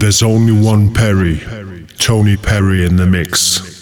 There's only one Perry, Tony Perry in the mix.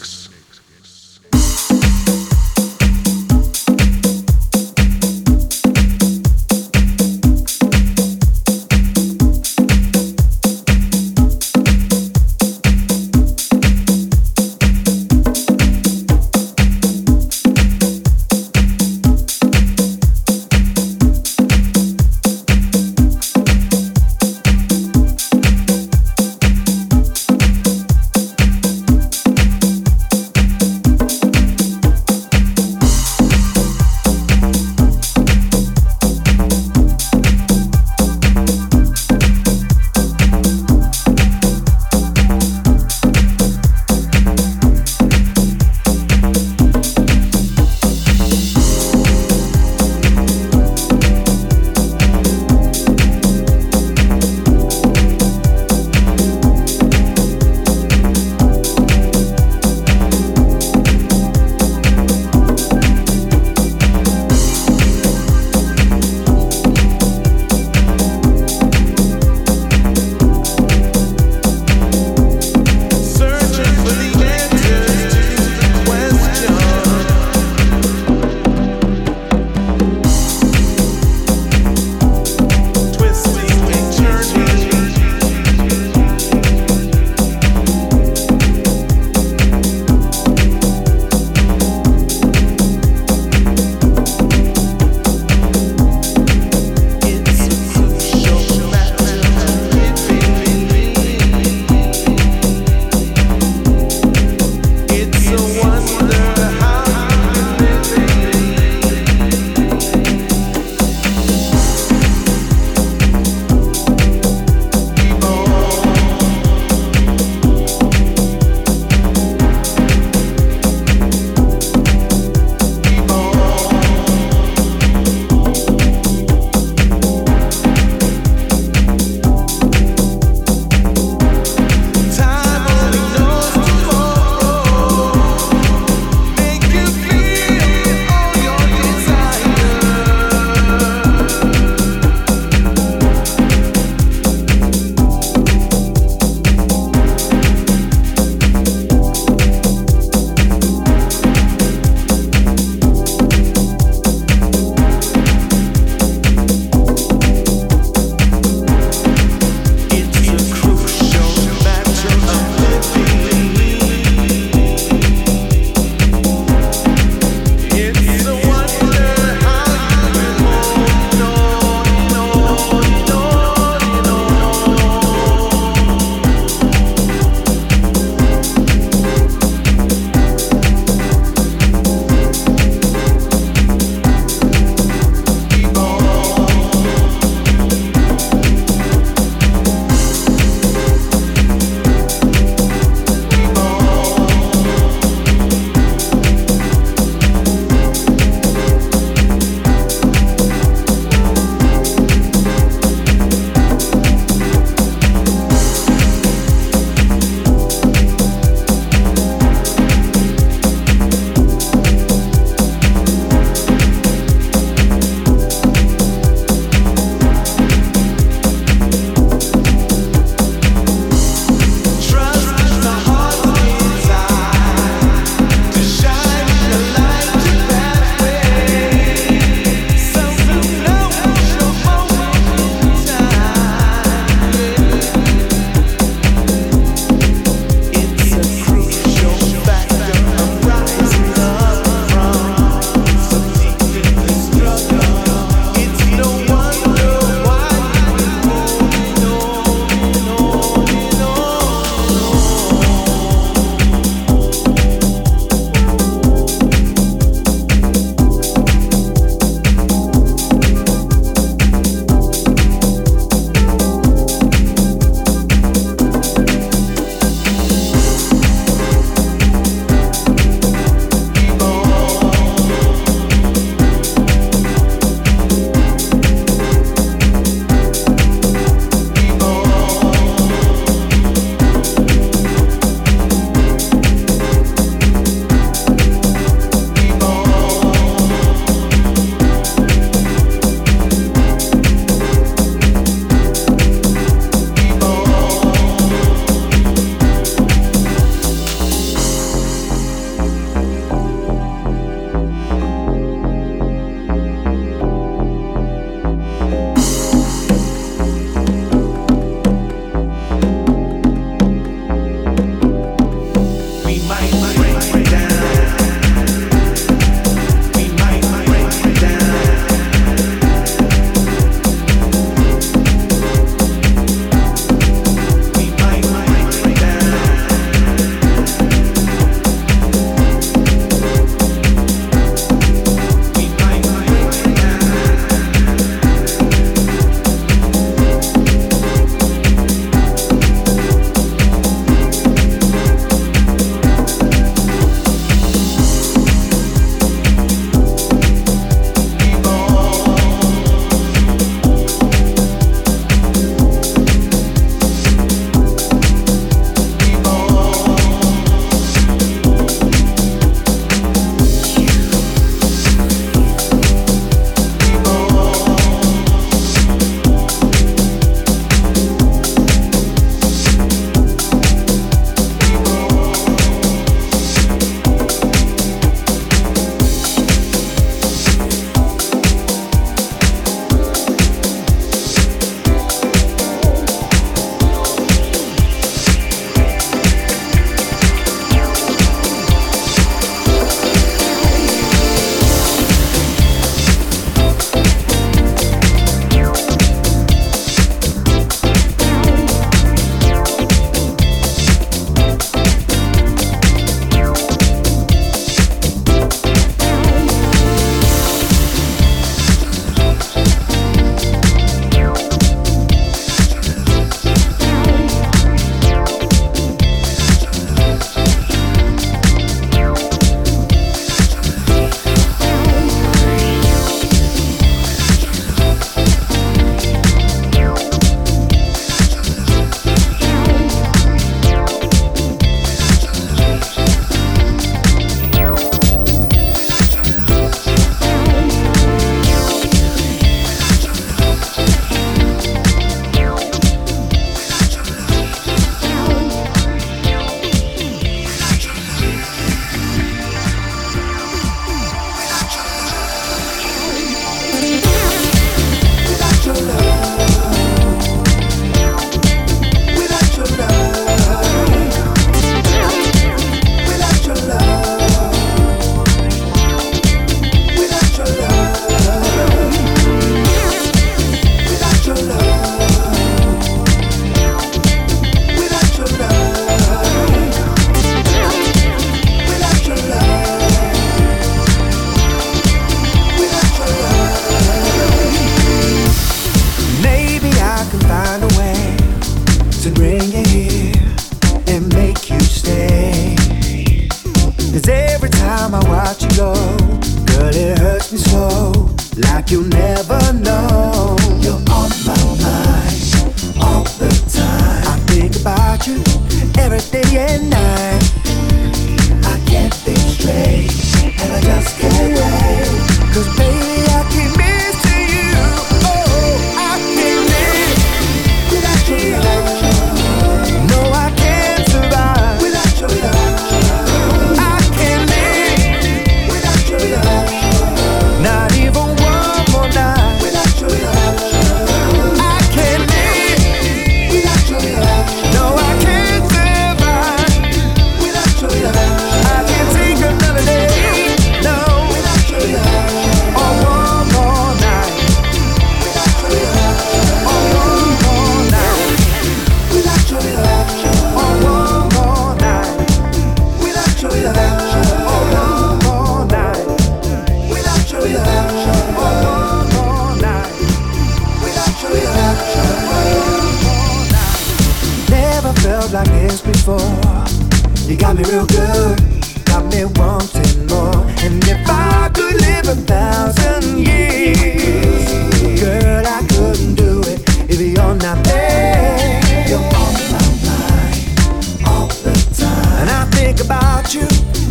think about you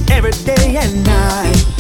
every day and night.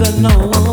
that no one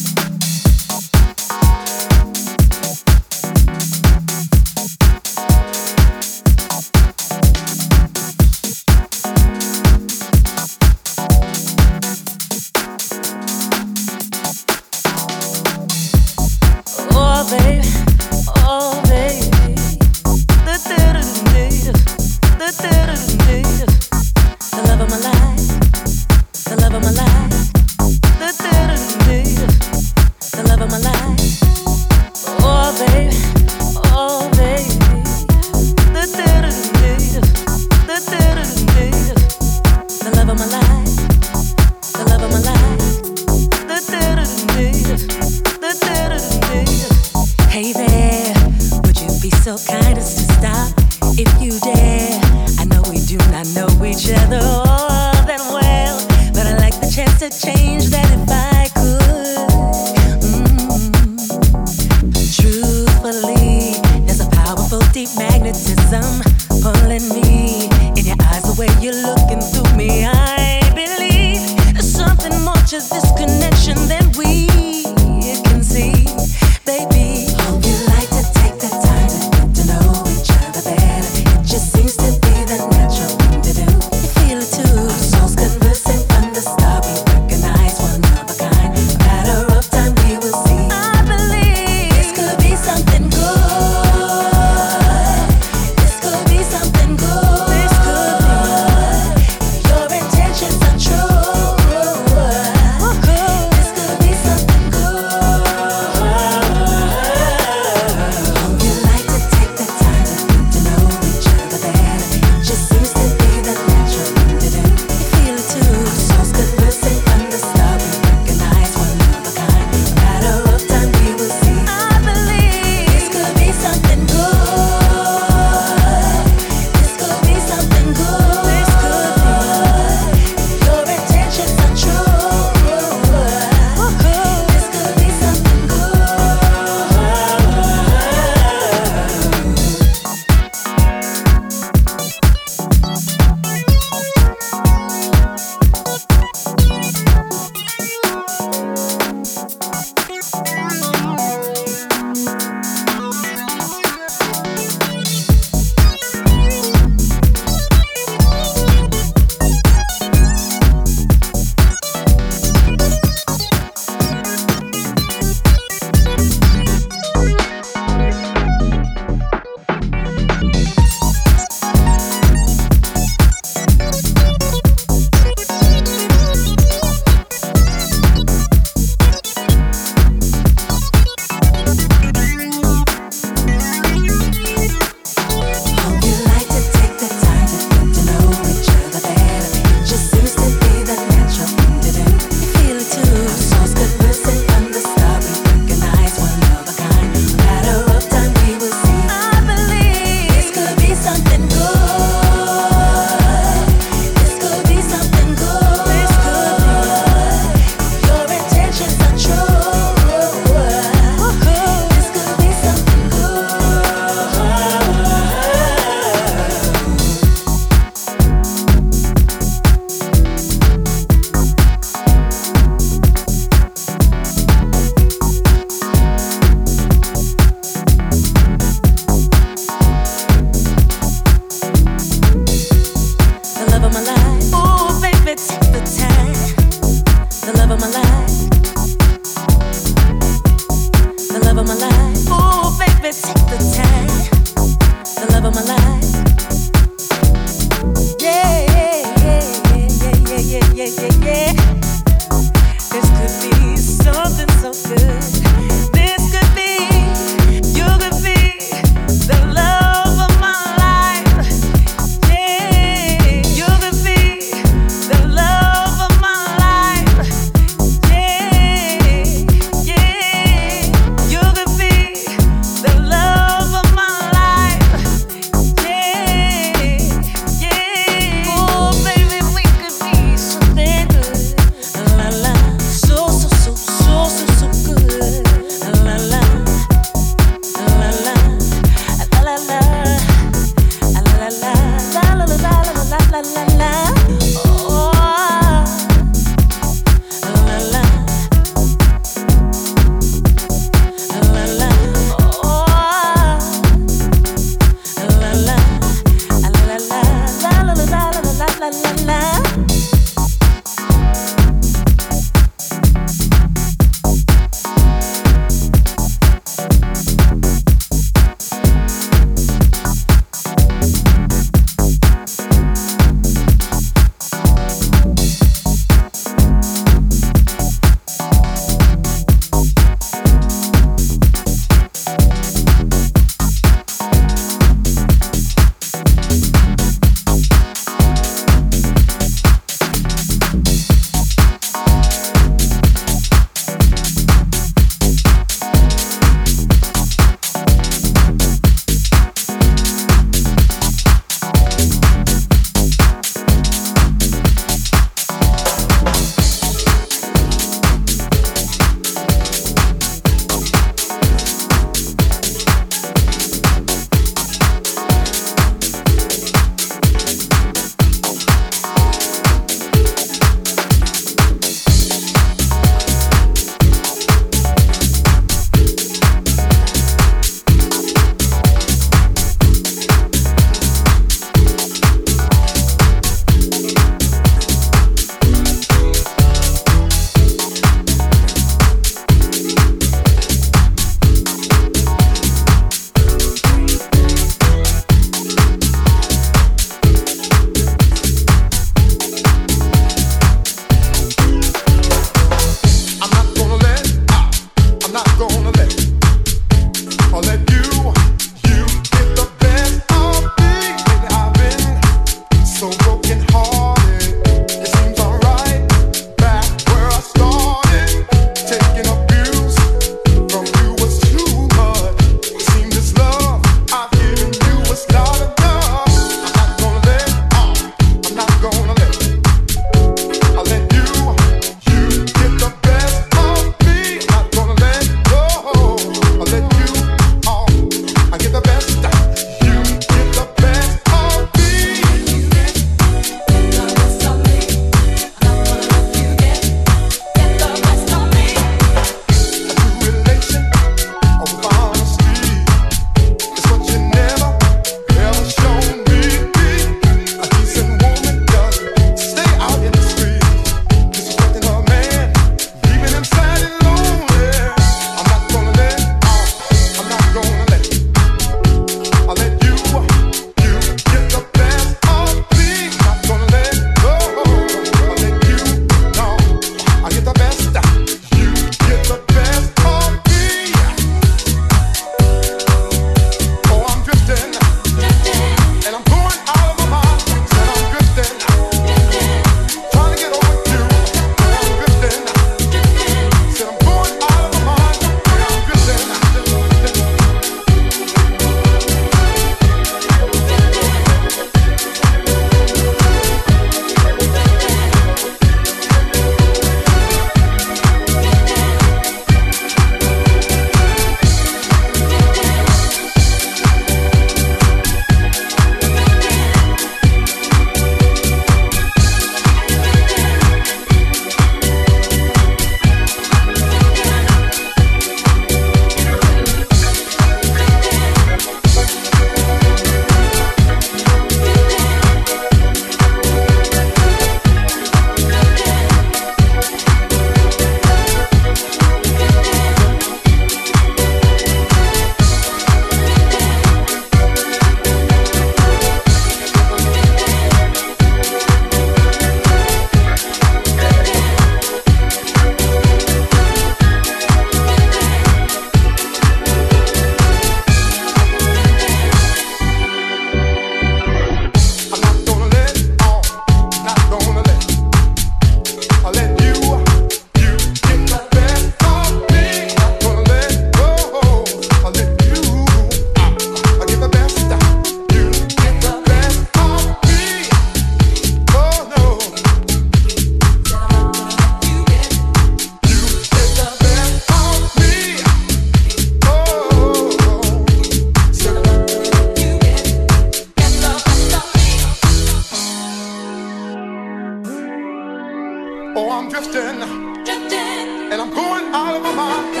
drifting, drifting, and I'm going out of my mind.